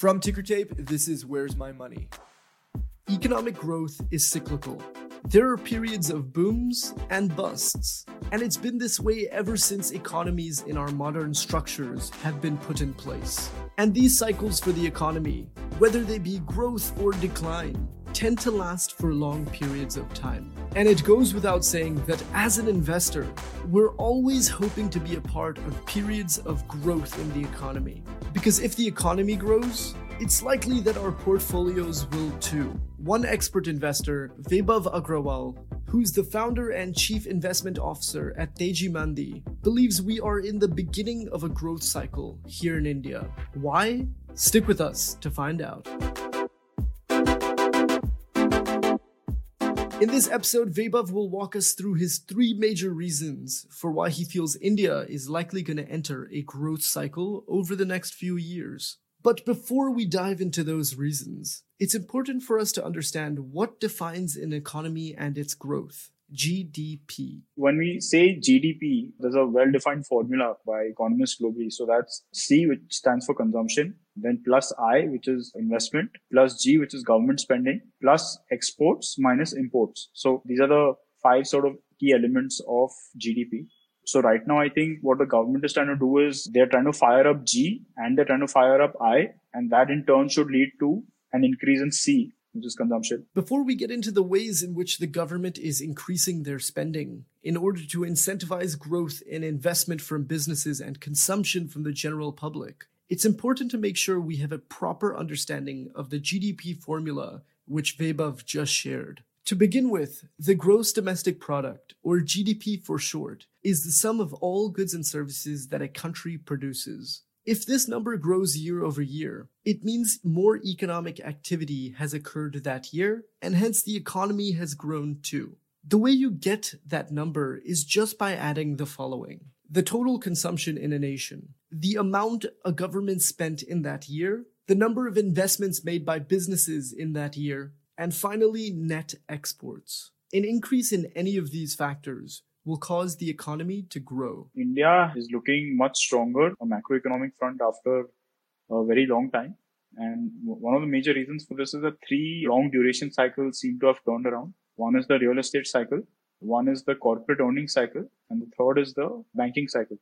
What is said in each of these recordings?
From Tickertape, this is Where's My Money? Economic growth is cyclical. There are periods of booms and busts, and it's been this way ever since economies in our modern structures have been put in place. And these cycles for the economy, whether they be growth or decline, tend to last for long periods of time. And it goes without saying that as an investor, we're always hoping to be a part of periods of growth in the economy. Because if the economy grows, it's likely that our portfolios will too. One expert investor, Vaibhav Agrawal, who's the founder and chief investment officer at Teji Mandi, believes we are in the beginning of a growth cycle here in India. Why? Stick with us to find out. In this episode, Vaibhav will walk us through his three major reasons for why he feels India is likely going to enter a growth cycle over the next few years. But before we dive into those reasons, it's important for us to understand what defines an economy and its growth. GDP. When we say GDP, there's a well defined formula by economists globally. So that's C, which stands for consumption, then plus I, which is investment, plus G, which is government spending, plus exports minus imports. So these are the five sort of key elements of GDP. So right now, I think what the government is trying to do is they're trying to fire up G and they're trying to fire up I, and that in turn should lead to an increase in C, is consumption. Before we get into the ways in which the government is increasing their spending in order to incentivize growth and investment from businesses and consumption from the general public, it's important to make sure we have a proper understanding of the GDP formula which Vaibhav just shared. To begin with, the gross domestic product, or GDP for short, is the sum of all goods and services that a country produces. If this number grows year over year, it means more economic activity has occurred that year, and hence the economy has grown too. The way you get that number is just by adding the following the total consumption in a nation, the amount a government spent in that year, the number of investments made by businesses in that year, and finally, net exports. An increase in any of these factors will cause the economy to grow. India is looking much stronger on macroeconomic front after a very long time. And one of the major reasons for this is that three long duration cycles seem to have turned around. One is the real estate cycle, one is the corporate earnings cycle, and the third is the banking cycle.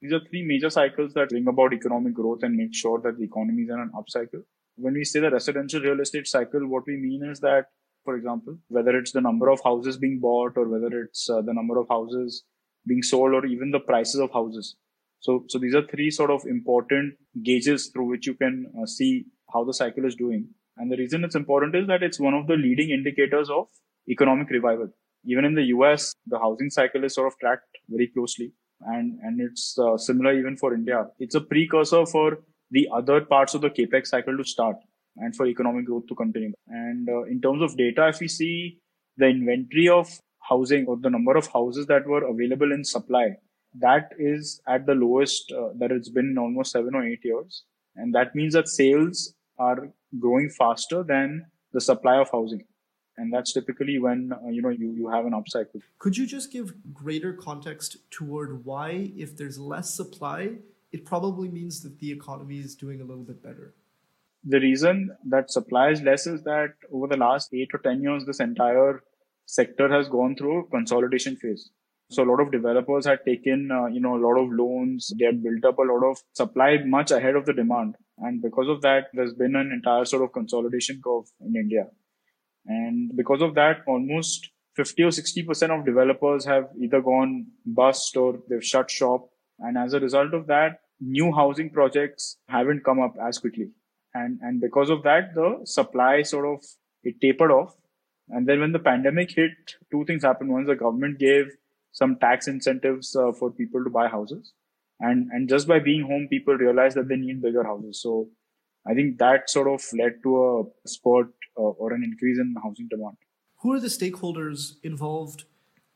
These are three major cycles that bring about economic growth and make sure that the economy is in an upcycle. When we say the residential real estate cycle, what we mean is that, for example, whether it's the number of houses being bought or whether it's uh, the number of houses being sold or even the prices of houses. So, so these are three sort of important gauges through which you can uh, see how the cycle is doing. And the reason it's important is that it's one of the leading indicators of economic revival. Even in the US, the housing cycle is sort of tracked very closely and, and it's uh, similar even for India. It's a precursor for the other parts of the capex cycle to start and for economic growth to continue. And uh, in terms of data, if we see the inventory of housing or the number of houses that were available in supply, that is at the lowest uh, that it's been in almost seven or eight years. And that means that sales are growing faster than the supply of housing. And that's typically when uh, you know you, you have an upcycle. Could you just give greater context toward why, if there's less supply, it probably means that the economy is doing a little bit better. The reason that supply is less is that over the last eight or 10 years, this entire sector has gone through a consolidation phase. So a lot of developers had taken, uh, you know, a lot of loans. They had built up a lot of supply much ahead of the demand. And because of that, there's been an entire sort of consolidation curve in India. And because of that, almost 50 or 60% of developers have either gone bust or they've shut shop and as a result of that, new housing projects haven't come up as quickly. And, and because of that, the supply sort of, it tapered off. And then when the pandemic hit, two things happened. One, the government gave some tax incentives uh, for people to buy houses. And, and just by being home, people realized that they need bigger houses. So I think that sort of led to a spurt uh, or an increase in housing demand. Who are the stakeholders involved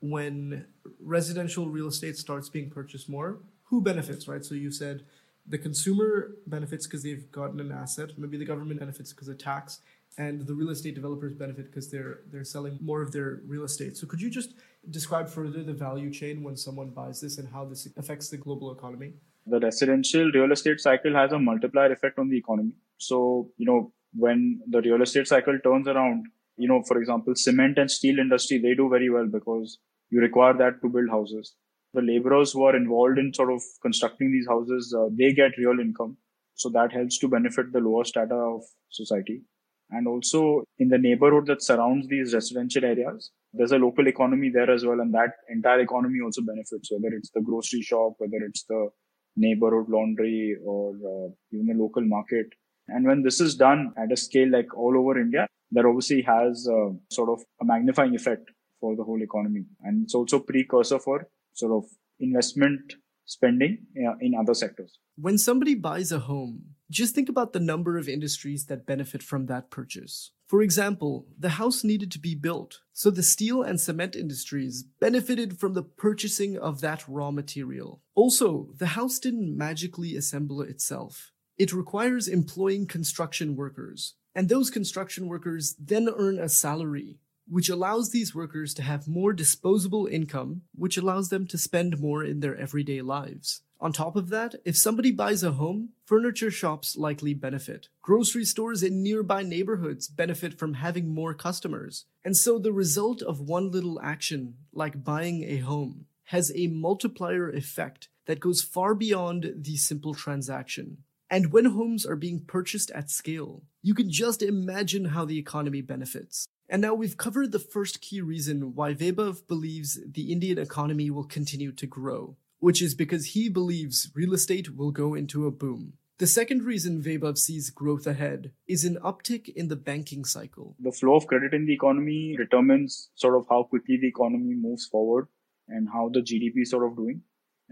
when residential real estate starts being purchased more? who benefits, right? So you said the consumer benefits because they've gotten an asset. Maybe the government benefits because of tax, and the real estate developers benefit because they're they're selling more of their real estate. So could you just describe further the value chain when someone buys this and how this affects the global economy? the residential real estate cycle has a multiplier effect on the economy. So, you know, when the real estate cycle turns around, you know, for example, cement and steel industry, they do very well because you require that to build houses. The laborers who are involved in sort of constructing these houses, uh, they get real income. So that helps to benefit the lower strata of society. And also in the neighborhood that surrounds these residential areas, there's a local economy there as well. And that entire economy also benefits, whether it's the grocery shop, whether it's the neighborhood laundry or uh, even the local market. And when this is done at a scale like all over India, that obviously has uh, sort of a magnifying effect for the whole economy. And it's also precursor for sort of investment spending in other sectors. When somebody buys a home, just think about the number of industries that benefit from that purchase. For example, the house needed to be built, so the steel and cement industries benefited from the purchasing of that raw material. Also, the house didn't magically assemble itself. It requires employing construction workers, and those construction workers then earn a salary, which allows these workers to have more disposable income, which allows them to spend more in their everyday lives. On top of that, if somebody buys a home, furniture shops likely benefit. Grocery stores in nearby neighborhoods benefit from having more customers. And so the result of one little action, like buying a home, has a multiplier effect that goes far beyond the simple transaction. And when homes are being purchased at scale, you can just imagine how the economy benefits. And now we've covered the first key reason why Vaibhav believes the Indian economy will continue to grow which is because he believes real estate will go into a boom. The second reason Vaibhav sees growth ahead is an uptick in the banking cycle. The flow of credit in the economy determines sort of how quickly the economy moves forward and how the GDP is sort of doing.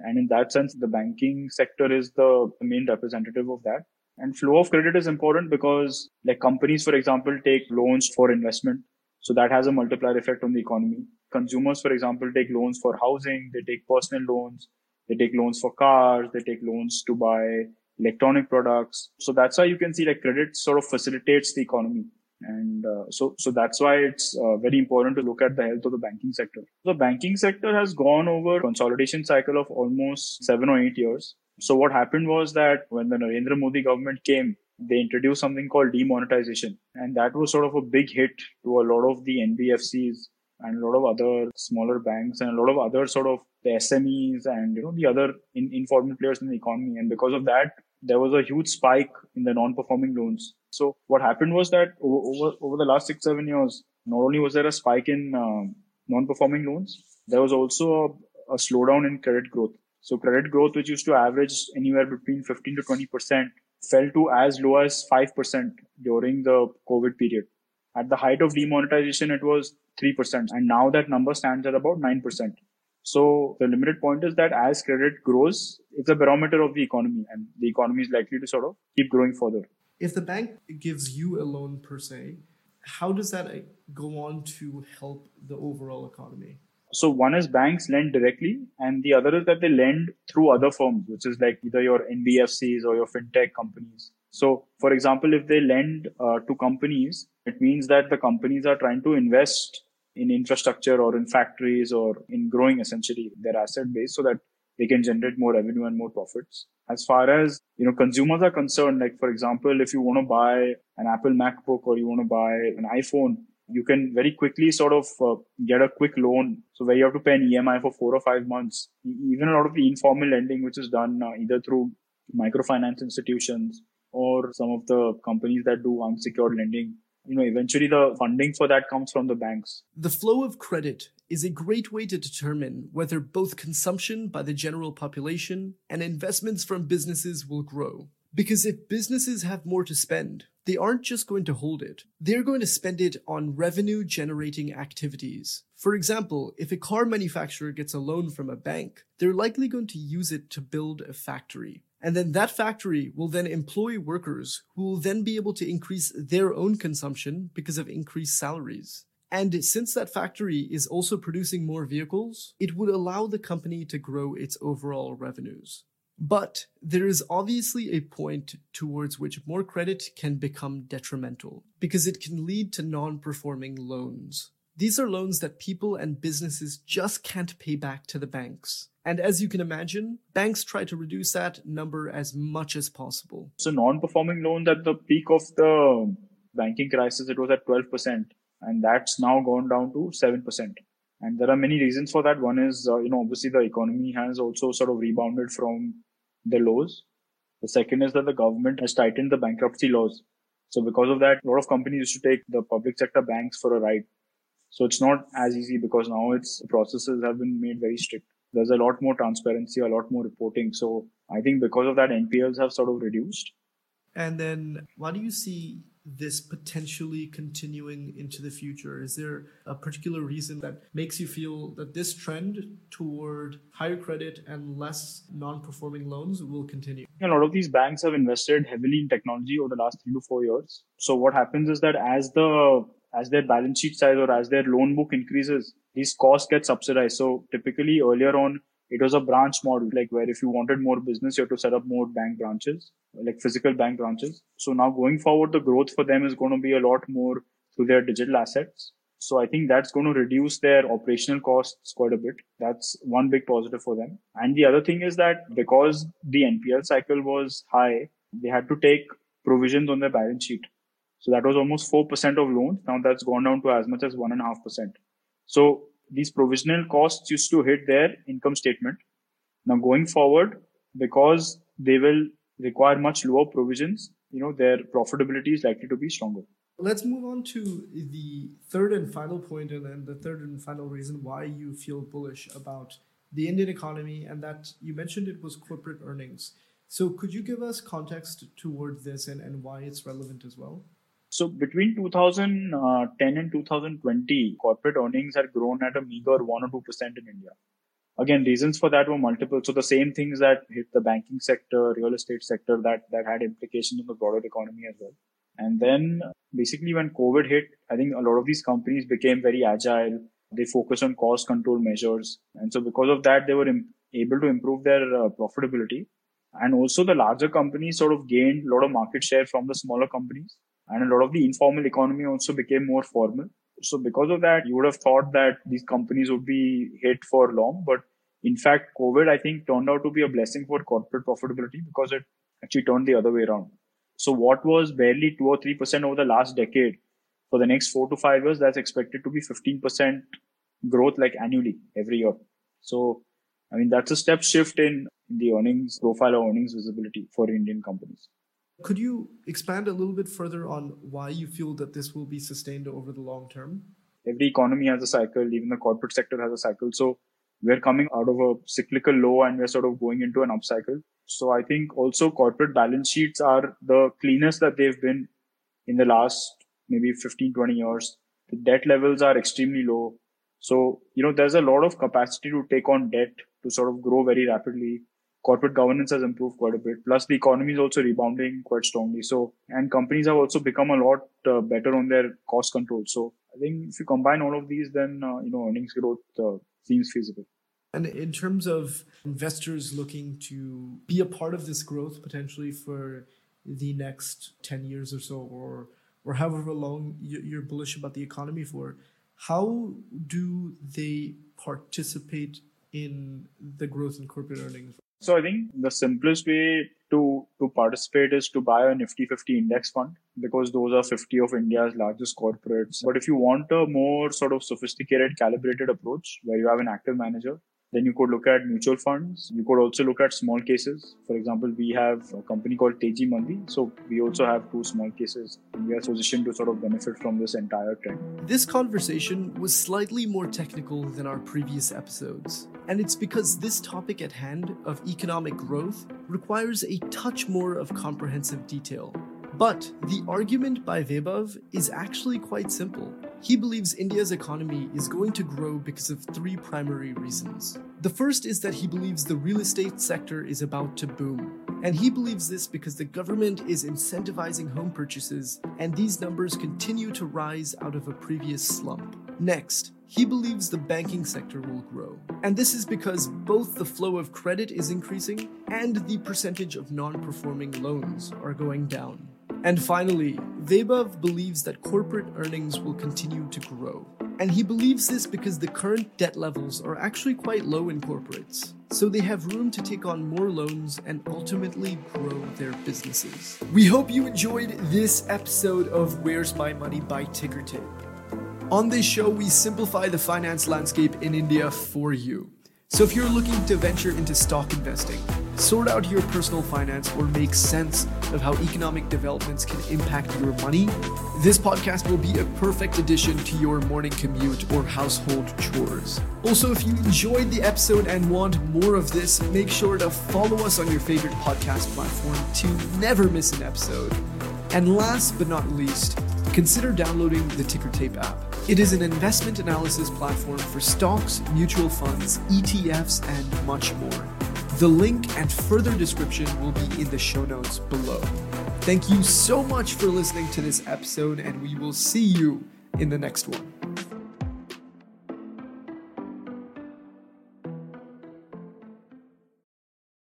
And in that sense, the banking sector is the main representative of that. And flow of credit is important because like companies, for example, take loans for investment. So that has a multiplier effect on the economy. Consumers, for example, take loans for housing, they take personal loans, they take loans for cars. They take loans to buy electronic products. So that's why you can see like credit sort of facilitates the economy. And uh, so, so that's why it's uh, very important to look at the health of the banking sector. The banking sector has gone over consolidation cycle of almost seven or eight years. So what happened was that when the Narendra Modi government came, they introduced something called demonetization. And that was sort of a big hit to a lot of the NBFCs and a lot of other smaller banks and a lot of other sort of the SMEs and you know the other in, informal players in the economy. And because of that, there was a huge spike in the non-performing loans. So what happened was that over over the last six seven years, not only was there a spike in um, non-performing loans, there was also a, a slowdown in credit growth. So credit growth, which used to average anywhere between 15 to 20 percent, fell to as low as 5 percent during the COVID period. At the height of demonetization, it was 3%. And now that number stands at about 9%. So the limited point is that as credit grows, it's a barometer of the economy and the economy is likely to sort of keep growing further. If the bank gives you a loan per se, how does that go on to help the overall economy? So one is banks lend directly and the other is that they lend through other firms, which is like either your NBFCs or your fintech companies. So for example, if they lend uh, to companies, it means that the companies are trying to invest in infrastructure or in factories or in growing essentially their asset base so that they can generate more revenue and more profits. As far as, you know, consumers are concerned, like for example, if you want to buy an Apple MacBook or you want to buy an iPhone, you can very quickly sort of uh, get a quick loan. So where you have to pay an EMI for four or five months, even a lot of the informal lending, which is done uh, either through microfinance institutions or some of the companies that do unsecured lending you know, eventually the funding for that comes from the banks. The flow of credit is a great way to determine whether both consumption by the general population and investments from businesses will grow. Because if businesses have more to spend, they aren't just going to hold it. They're going to spend it on revenue generating activities. For example, if a car manufacturer gets a loan from a bank, they're likely going to use it to build a factory. And then that factory will then employ workers who will then be able to increase their own consumption because of increased salaries. And since that factory is also producing more vehicles, it would allow the company to grow its overall revenues. But there is obviously a point towards which more credit can become detrimental because it can lead to non performing loans. These are loans that people and businesses just can't pay back to the banks. And as you can imagine, banks try to reduce that number as much as possible. So, non performing loans at the peak of the banking crisis, it was at 12%, and that's now gone down to 7%. And there are many reasons for that. One is, uh, you know, obviously the economy has also sort of rebounded from the lows. The second is that the government has tightened the bankruptcy laws. So because of that, a lot of companies used to take the public sector banks for a ride. So it's not as easy because now its processes have been made very strict. There's a lot more transparency, a lot more reporting. So I think because of that, NPLs have sort of reduced. And then why do you see this potentially continuing into the future? Is there a particular reason that makes you feel that this trend toward higher credit and less non performing loans will continue? A lot of these banks have invested heavily in technology over the last three to four years. So what happens is that as the as their balance sheet size or as their loan book increases, these costs get subsidized. So typically earlier on, it was a branch model, like where if you wanted more business, you have to set up more bank branches, like physical bank branches. So now going forward, the growth for them is going to be a lot more through their digital assets. So I think that's going to reduce their operational costs quite a bit. That's one big positive for them. And the other thing is that because the NPL cycle was high, they had to take provisions on their balance sheet. So that was almost 4% of loans. Now that's gone down to as much as 1.5%. So these provisional costs used to hit their income statement. Now going forward, because they will require much lower provisions, you know, their profitability is likely to be stronger. Let's move on to the third and final point, and then the third and final reason why you feel bullish about the Indian economy, and that you mentioned it was corporate earnings. So, could you give us context towards this and, and why it's relevant as well? So between 2010 and 2020, corporate earnings had grown at a meager 1 or 2% in India. Again, reasons for that were multiple. So the same things that hit the banking sector, real estate sector, that, that had implications on the broader economy as well. And then basically when COVID hit, I think a lot of these companies became very agile. They focused on cost control measures. And so because of that, they were able to improve their uh, profitability. And also the larger companies sort of gained a lot of market share from the smaller companies and a lot of the informal economy also became more formal. So because of that, you would have thought that these companies would be hit for long, but in fact, COVID, I think turned out to be a blessing for corporate profitability because it actually turned the other way around. So what was barely two or 3% over the last decade for the next four to five years, that's expected to be 15% growth like annually every year. So, I mean, that's a step shift in the earnings profile or earnings visibility for Indian companies. Could you expand a little bit further on why you feel that this will be sustained over the long term? Every economy has a cycle, even the corporate sector has a cycle. So we're coming out of a cyclical low and we're sort of going into an upcycle. So I think also corporate balance sheets are the cleanest that they've been in the last maybe 15, 20 years. The debt levels are extremely low. So, you know, there's a lot of capacity to take on debt to sort of grow very rapidly corporate governance has improved quite a bit. Plus, the economy is also rebounding quite strongly. So, and companies have also become a lot uh, better on their cost control. So, I think if you combine all of these, then uh, you know earnings growth uh, seems feasible. And in terms of investors looking to be a part of this growth potentially for the next ten years or so, or or however long you're bullish about the economy for, how do they participate in the growth in corporate earnings? So I think the simplest way to to participate is to buy a Nifty 50 index fund because those are 50 of India's largest corporates. But if you want a more sort of sophisticated, calibrated approach where you have an active manager, then you could look at mutual funds. You could also look at small cases. For example, we have a company called Teji Mandi. So we also have two small cases. And we are positioned to sort of benefit from this entire trend. This conversation was slightly more technical than our previous episodes. And it's because this topic at hand of economic growth requires a touch more of comprehensive detail. But the argument by Vaibhav is actually quite simple. He believes India's economy is going to grow because of three primary reasons. The first is that he believes the real estate sector is about to boom. And he believes this because the government is incentivizing home purchases, and these numbers continue to rise out of a previous slump. Next, he believes the banking sector will grow. And this is because both the flow of credit is increasing and the percentage of non performing loans are going down. And finally, Vaibhav believes that corporate earnings will continue to grow. And he believes this because the current debt levels are actually quite low in corporates. So they have room to take on more loans and ultimately grow their businesses. We hope you enjoyed this episode of Where's My Money by Tickertape. On this show, we simplify the finance landscape in India for you. So if you're looking to venture into stock investing, sort out your personal finance, or make sense of how economic developments can impact your money, this podcast will be a perfect addition to your morning commute or household chores. Also, if you enjoyed the episode and want more of this, make sure to follow us on your favorite podcast platform to never miss an episode. And last but not least, consider downloading the Tickertape app. It is an investment analysis platform for stocks, mutual funds, ETFs, and much more. The link and further description will be in the show notes below. Thank you so much for listening to this episode, and we will see you in the next one.